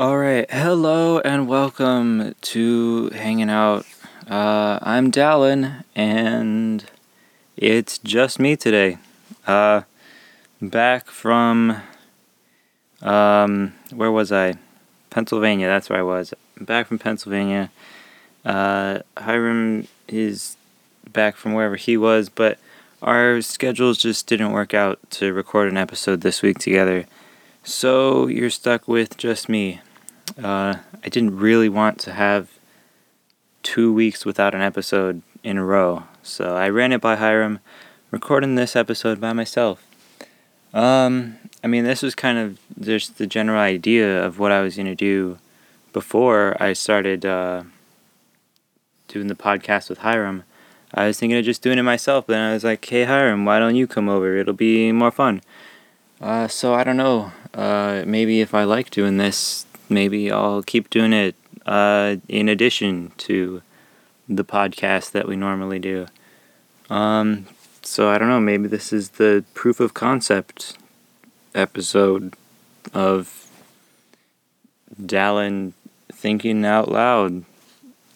All right, hello and welcome to hanging out. Uh, I'm Dallin, and it's just me today. Uh, back from um, where was I? Pennsylvania. That's where I was. Back from Pennsylvania. Uh, Hiram is back from wherever he was, but our schedules just didn't work out to record an episode this week together. So you're stuck with just me. Uh, I didn't really want to have two weeks without an episode in a row, so I ran it by Hiram, recording this episode by myself. Um, I mean, this was kind of just the general idea of what I was gonna do before I started uh, doing the podcast with Hiram. I was thinking of just doing it myself, but then I was like, "Hey Hiram, why don't you come over? It'll be more fun." Uh, so I don't know. Uh, maybe if I like doing this, maybe I'll keep doing it uh, in addition to the podcast that we normally do. Um, so I don't know. Maybe this is the proof of concept episode of Dallin thinking out loud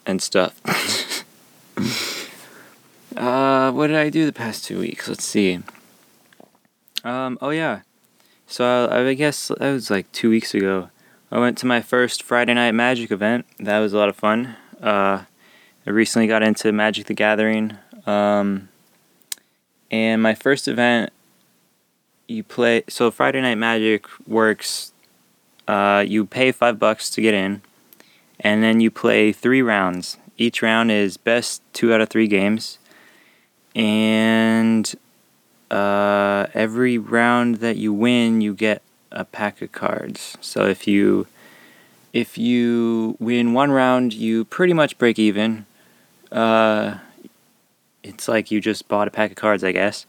and stuff. uh, what did I do the past two weeks? Let's see. Um, oh yeah. So I, I guess that was like two weeks ago. I went to my first Friday Night Magic event. That was a lot of fun. Uh, I recently got into Magic the Gathering. Um, and my first event, you play. So Friday Night Magic works. Uh, you pay five bucks to get in, and then you play three rounds. Each round is best two out of three games, and uh, every round that you win, you get a pack of cards. So if you if you win one round, you pretty much break even. Uh, it's like you just bought a pack of cards, I guess.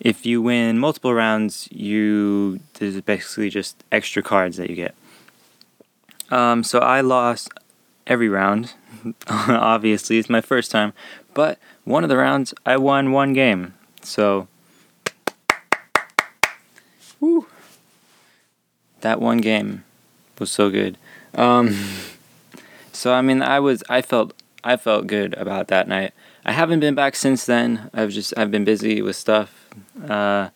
If you win multiple rounds, you there's basically just extra cards that you get. Um, so I lost every round. Obviously, it's my first time, but one of the rounds I won one game. So, woo, that one game was so good. Um, so I mean, I was I felt I felt good about that night. I haven't been back since then. I've just I've been busy with stuff. Uh,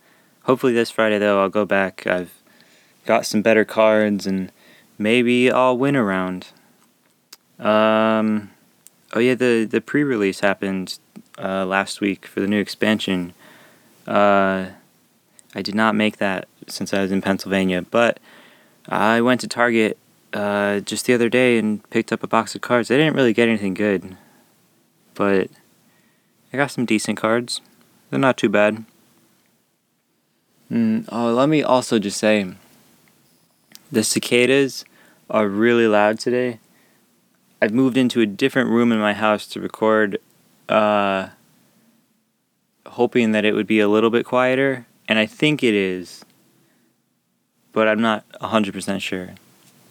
hopefully this Friday though I'll go back. I've got some better cards and maybe I'll win a round. Um, oh yeah, the the pre-release happened uh, last week for the new expansion. Uh, I did not make that since I was in Pennsylvania, but I went to Target uh, just the other day and picked up a box of cards. I didn't really get anything good, but I got some decent cards. They're not too bad. Mm, oh, let me also just say the cicadas are really loud today. I've moved into a different room in my house to record, uh, hoping that it would be a little bit quieter, and I think it is, but I'm not 100% sure.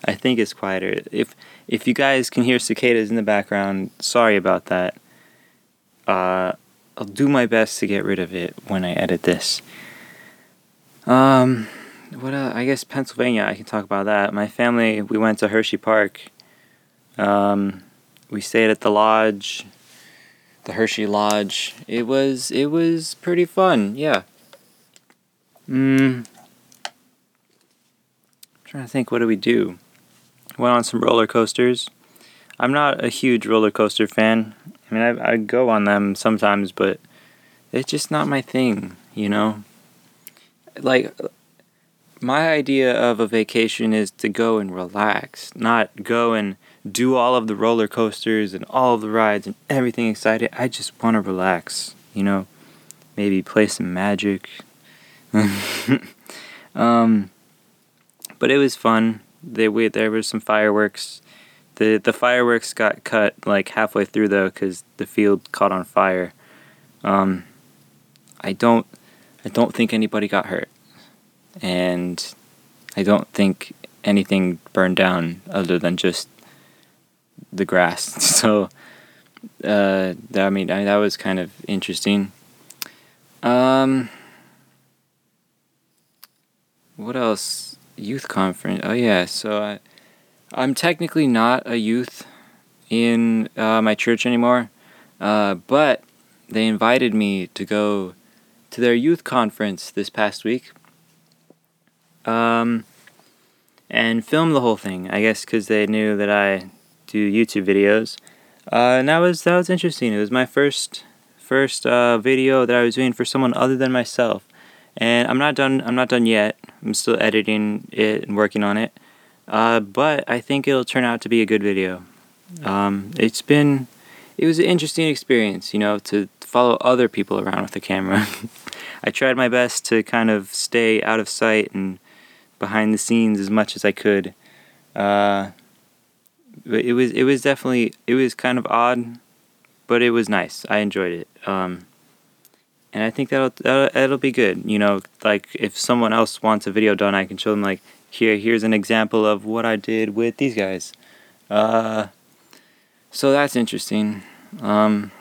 I think it's quieter. If if you guys can hear cicadas in the background, sorry about that. Uh, I'll do my best to get rid of it when I edit this. Um, what uh, I guess Pennsylvania. I can talk about that. My family we went to Hershey Park. Um, we stayed at the lodge, the Hershey Lodge. It was it was pretty fun. Yeah. Hmm. Trying to think, what do we do? Went on some roller coasters. I'm not a huge roller coaster fan. I mean, I, I go on them sometimes, but it's just not my thing, you know? Like, my idea of a vacation is to go and relax, not go and do all of the roller coasters and all of the rides and everything excited. I just want to relax, you know? Maybe play some magic. um, but it was fun. They we, there was some fireworks. The the fireworks got cut like halfway through though because the field caught on fire. Um, I don't I don't think anybody got hurt, and I don't think anything burned down other than just the grass. So, uh, that, I mean, I, that was kind of interesting. Um, what else? Youth conference. Oh yeah. So I, I'm technically not a youth in uh, my church anymore, uh, but they invited me to go to their youth conference this past week. Um, and film the whole thing. I guess because they knew that I do YouTube videos. Uh, and that was that was interesting. It was my first first uh, video that I was doing for someone other than myself. And I'm not done. I'm not done yet. I'm still editing it and working on it. Uh, but I think it'll turn out to be a good video. Um, it's been it was an interesting experience, you know, to follow other people around with the camera. I tried my best to kind of stay out of sight and behind the scenes as much as I could. Uh, but it was it was definitely it was kind of odd, but it was nice. I enjoyed it. Um, and I think that'll, that'll that'll be good. You know, like if someone else wants a video done, I can show them like here here's an example of what I did with these guys. Uh, so that's interesting. Um,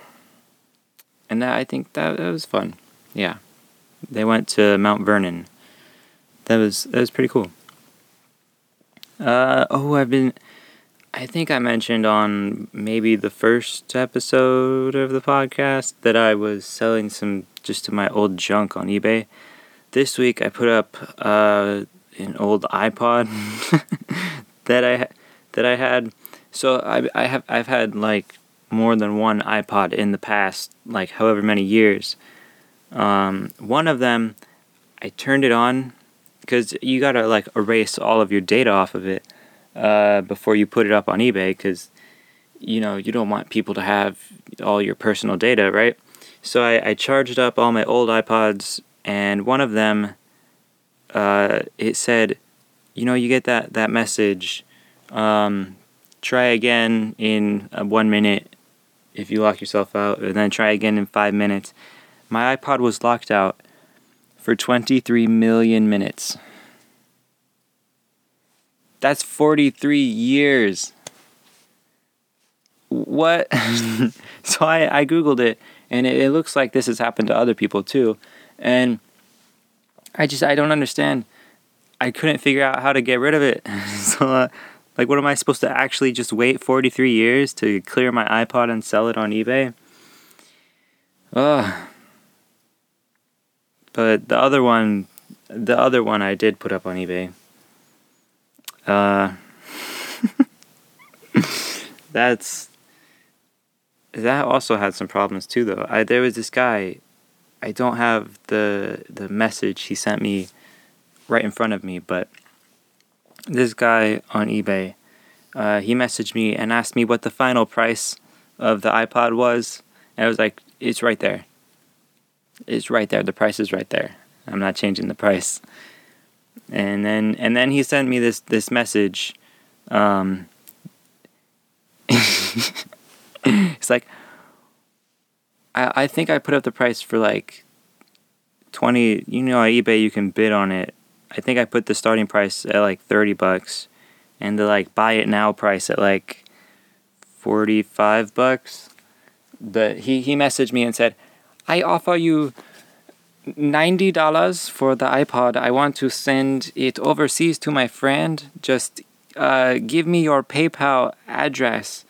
and that I think that, that was fun. Yeah, they went to Mount Vernon that was that was pretty cool. Uh, oh, I've been. I think I mentioned on maybe the first episode of the podcast that I was selling some just to my old junk on eBay. This week I put up uh, an old iPod that I that I had. So I I have I've had like more than one iPod in the past like however many years. Um, one of them I turned it on because you gotta like erase all of your data off of it uh, before you put it up on eBay because you know you don't want people to have all your personal data, right? So I, I charged up all my old iPods, and one of them, uh, it said, you know, you get that that message. Um, try again in uh, one minute if you lock yourself out, and then try again in five minutes. My iPod was locked out for 23 million minutes. That's 43 years. What? so I, I Googled it, and it, it looks like this has happened to other people too. And I just, I don't understand. I couldn't figure out how to get rid of it. so, uh, like, what am I supposed to actually just wait 43 years to clear my iPod and sell it on eBay? Ugh. But the other one, the other one I did put up on eBay. Uh, that's that also had some problems too, though. I there was this guy. I don't have the the message he sent me right in front of me, but this guy on eBay, uh, he messaged me and asked me what the final price of the iPod was, and I was like, "It's right there." It's right there. The price is right there. I'm not changing the price. And then and then he sent me this this message. Um, it's like I I think I put up the price for like twenty. You know, on eBay you can bid on it. I think I put the starting price at like thirty bucks, and the like buy it now price at like forty five bucks. But he he messaged me and said I offer you $90 for the iPod. I want to send it overseas to my friend. Just uh, give me your PayPal address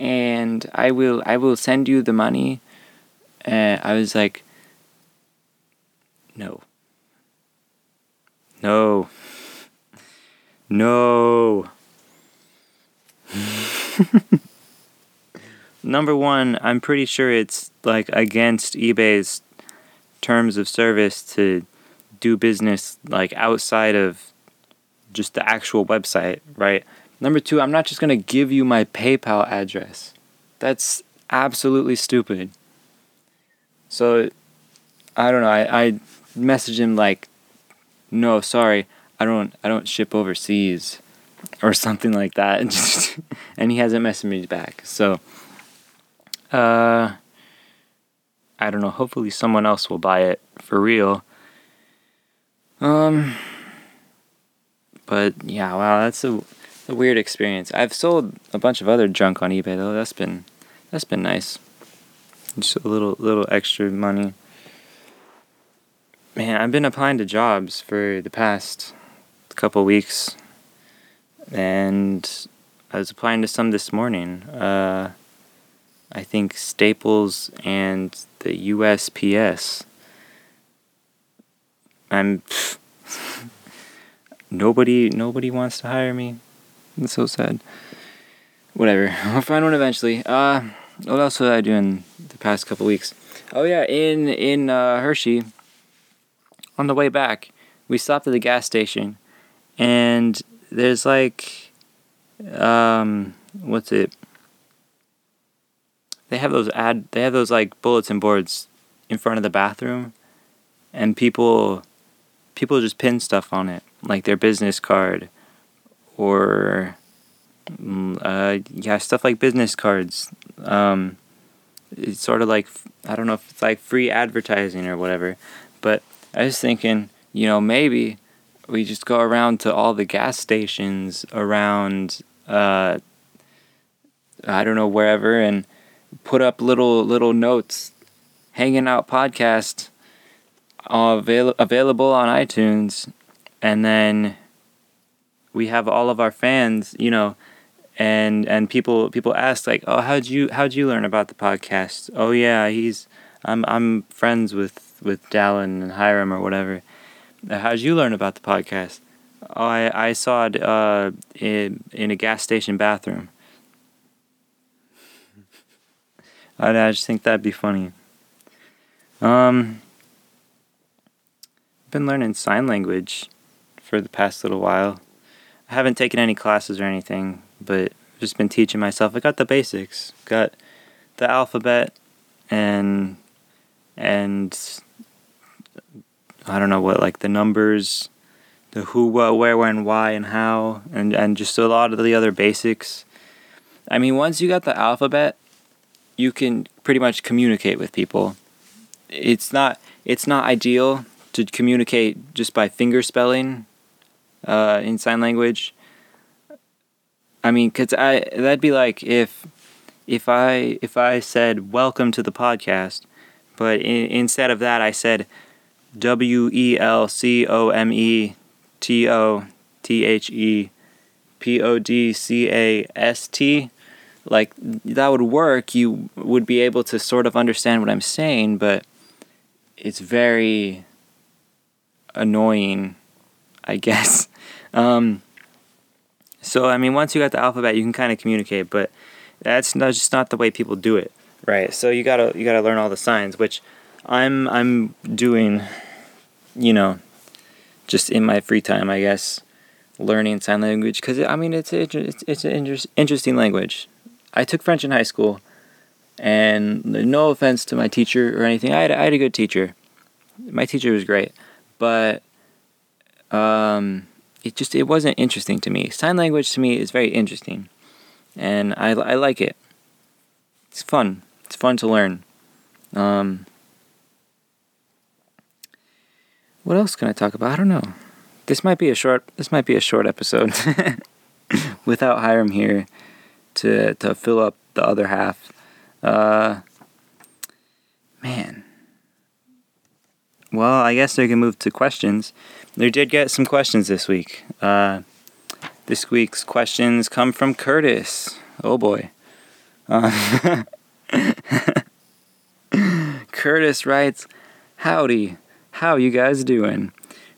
and I will I will send you the money. And I was like no. No. No. number one, I'm pretty sure it's like against eBay's terms of service to do business like outside of just the actual website, right? Number two, I'm not just gonna give you my PayPal address. That's absolutely stupid. So I don't know, I, I messaged him like no, sorry, I don't I don't ship overseas or something like that. and he hasn't messaged me back. So uh, I don't know. Hopefully, someone else will buy it for real. Um, but yeah, wow, that's a, a weird experience. I've sold a bunch of other junk on eBay though. That's been that's been nice. Just a little little extra money. Man, I've been applying to jobs for the past couple weeks, and I was applying to some this morning. Uh, I think Staples and the USPS. I'm nobody nobody wants to hire me. It's so sad. Whatever. I'll find one eventually. Uh what else did I do in the past couple weeks? Oh yeah, in in uh, Hershey on the way back, we stopped at the gas station and there's like um what's it they have those ad they have those like bulletin boards in front of the bathroom and people people just pin stuff on it like their business card or mm, uh, yeah stuff like business cards. Um, it's sort of like i don't know if it's like free advertising or whatever but i was thinking you know maybe we just go around to all the gas stations around uh, i don't know wherever and put up little little notes hanging out podcast uh, avail- available on itunes. And then we have all of our fans you know and and people people ask like oh how'd you how'd you learn about the podcast? Oh yeah he's i'm i'm friends with with dallin and hiram or whatever. How'd you learn about the podcast? Oh i i saw it uh in in a gas station bathroom I, I just think that'd be funny. Um, been learning sign language for the past little while. I haven't taken any classes or anything, but I've just been teaching myself. I got the basics. Got the alphabet and and I don't know what like the numbers, the who, what, where, when, why, and how, and and just a lot of the other basics. I mean, once you got the alphabet, you can pretty much communicate with people. It's not it's not ideal to communicate just by finger spelling uh, in sign language. I mean, cause I that'd be like if if I if I said welcome to the podcast, but in, instead of that I said W E L C O M E T O T H E P O D C A S T like that would work you would be able to sort of understand what i'm saying but it's very annoying i guess. Um, so i mean once you got the alphabet you can kind of communicate but that's not just not the way people do it right? So you gotta you gotta learn all the signs which i'm i'm doing you know just in my free time i guess learning sign language because i mean it's it's, it's an interesting language I took French in high school, and no offense to my teacher or anything, I had, I had a good teacher. My teacher was great, but um, it just it wasn't interesting to me. Sign language to me is very interesting, and I, I like it. It's fun. It's fun to learn. Um, what else can I talk about? I don't know. This might be a short. This might be a short episode without Hiram here to to fill up the other half. Uh, man. Well, I guess we can move to questions. We did get some questions this week. Uh, this week's questions come from Curtis. Oh boy. Uh, Curtis writes, "Howdy, how you guys doing?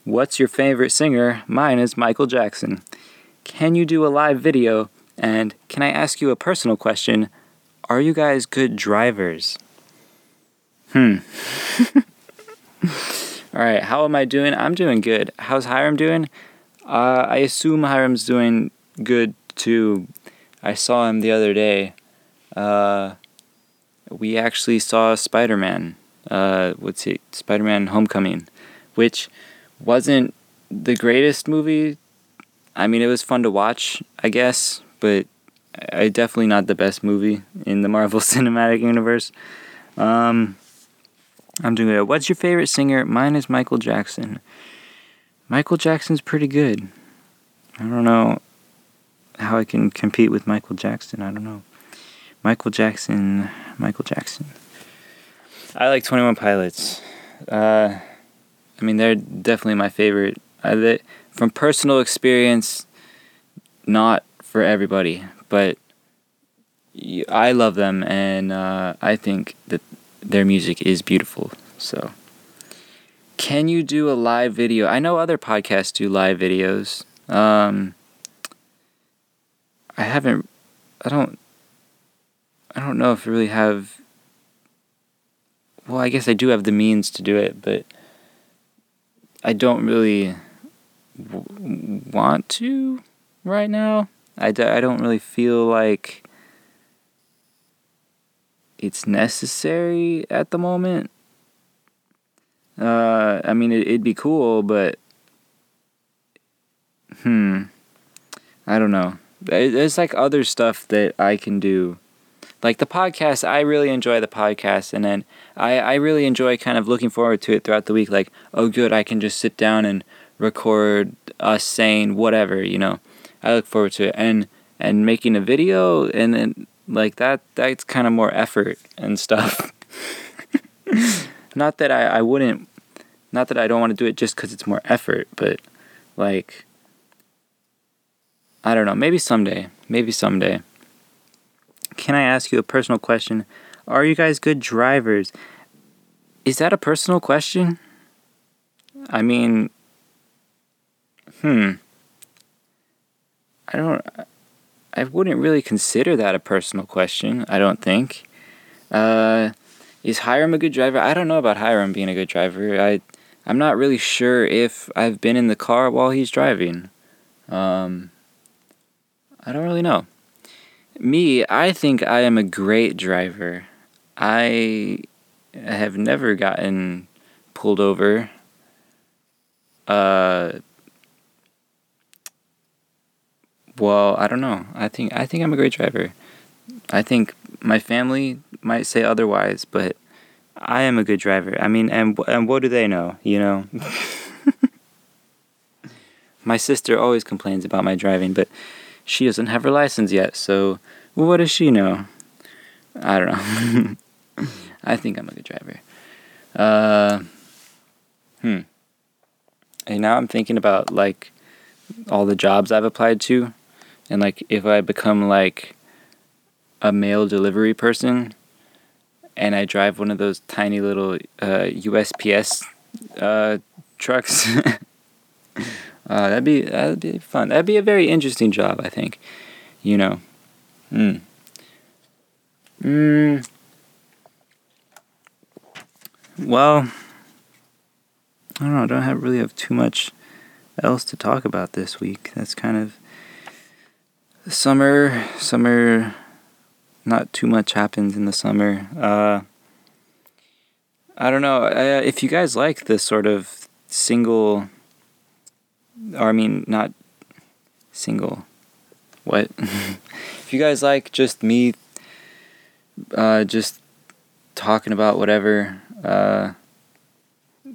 What's your favorite singer? Mine is Michael Jackson. Can you do a live video and can I ask you a personal question? Are you guys good drivers? Hmm. All right, how am I doing? I'm doing good. How's Hiram doing? Uh, I assume Hiram's doing good too. I saw him the other day. Uh, we actually saw Spider Man. Uh, what's it? Spider Man Homecoming, which wasn't the greatest movie. I mean, it was fun to watch, I guess, but I definitely not the best movie in the Marvel Cinematic Universe. Um, I'm doing it. What's your favorite singer? Mine is Michael Jackson. Michael Jackson's pretty good. I don't know how I can compete with Michael Jackson. I don't know. Michael Jackson. Michael Jackson. I like Twenty One Pilots. Uh, I mean, they're definitely my favorite. I, they, from personal experience, not for everybody, but I love them, and uh, I think that their music is beautiful. So, can you do a live video? I know other podcasts do live videos. Um, I haven't. I don't. I don't know if I really have. Well, I guess I do have the means to do it, but I don't really w- want to right now. I, d- I don't really feel like it's necessary at the moment. Uh, I mean, it, it'd be cool, but hmm, I don't know. There's like other stuff that I can do. Like the podcast, I really enjoy the podcast, and then I, I really enjoy kind of looking forward to it throughout the week. Like, oh, good, I can just sit down and record us saying whatever, you know. I look forward to it, and and making a video, and then like that that's kind of more effort and stuff. not that I, I wouldn't, not that I don't want to do it just because it's more effort, but like, I don't know, maybe someday, maybe someday. Can I ask you a personal question? Are you guys good drivers? Is that a personal question? I mean, hmm. I don't. I wouldn't really consider that a personal question. I don't think. Uh, is Hiram a good driver? I don't know about Hiram being a good driver. I, I'm not really sure if I've been in the car while he's driving. Um, I don't really know. Me, I think I am a great driver. I have never gotten pulled over. Uh, well, I don't know. I think I think I'm a great driver. I think my family might say otherwise, but I am a good driver. I mean, and and what do they know? You know. my sister always complains about my driving, but she doesn't have her license yet. So, what does she know? I don't know. I think I'm a good driver. Uh, hmm. And now I'm thinking about like all the jobs I've applied to and like if I become like a mail delivery person and I drive one of those tiny little uh, USPS uh, trucks, uh, that'd be that'd be fun. That'd be a very interesting job, I think. You know. Hmm. Hmm. Well, I don't know. I don't have really have too much else to talk about this week. That's kind of summer, summer, not too much happens in the summer. Uh, I don't know. Uh, if you guys like this sort of single, or I mean, not single, what? if you guys like just me, uh, just talking about whatever, uh,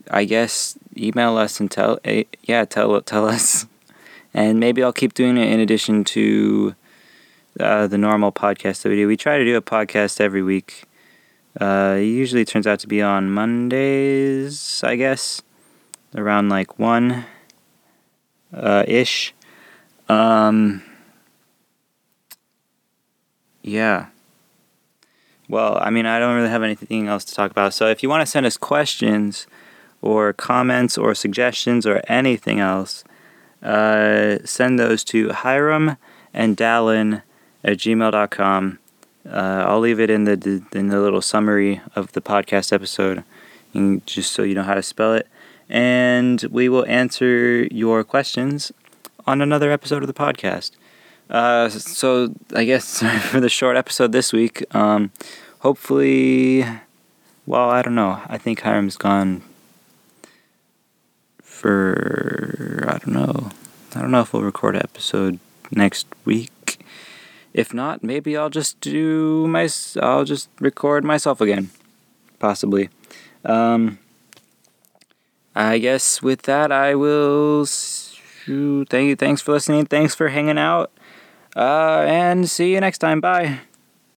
I guess email us and tell, uh, yeah, tell tell us and maybe I'll keep doing it in addition to uh, the normal podcast that we do. We try to do a podcast every week. Uh, it usually turns out to be on Mondays, I guess, around like 1 uh, ish. Um, yeah. Well, I mean, I don't really have anything else to talk about. So if you want to send us questions or comments or suggestions or anything else, uh, send those to Hiram and Dallin at gmail.com. Uh, I'll leave it in the in the little summary of the podcast episode, just so you know how to spell it. And we will answer your questions on another episode of the podcast. Uh, so I guess for the short episode this week, um, hopefully, well, I don't know. I think Hiram's gone for I don't know. I don't know if we'll record an episode next week. If not, maybe I'll just do my I'll just record myself again, possibly. Um, I guess with that, I will. Thank you. Thanks for listening. Thanks for hanging out. Uh, and see you next time. Bye.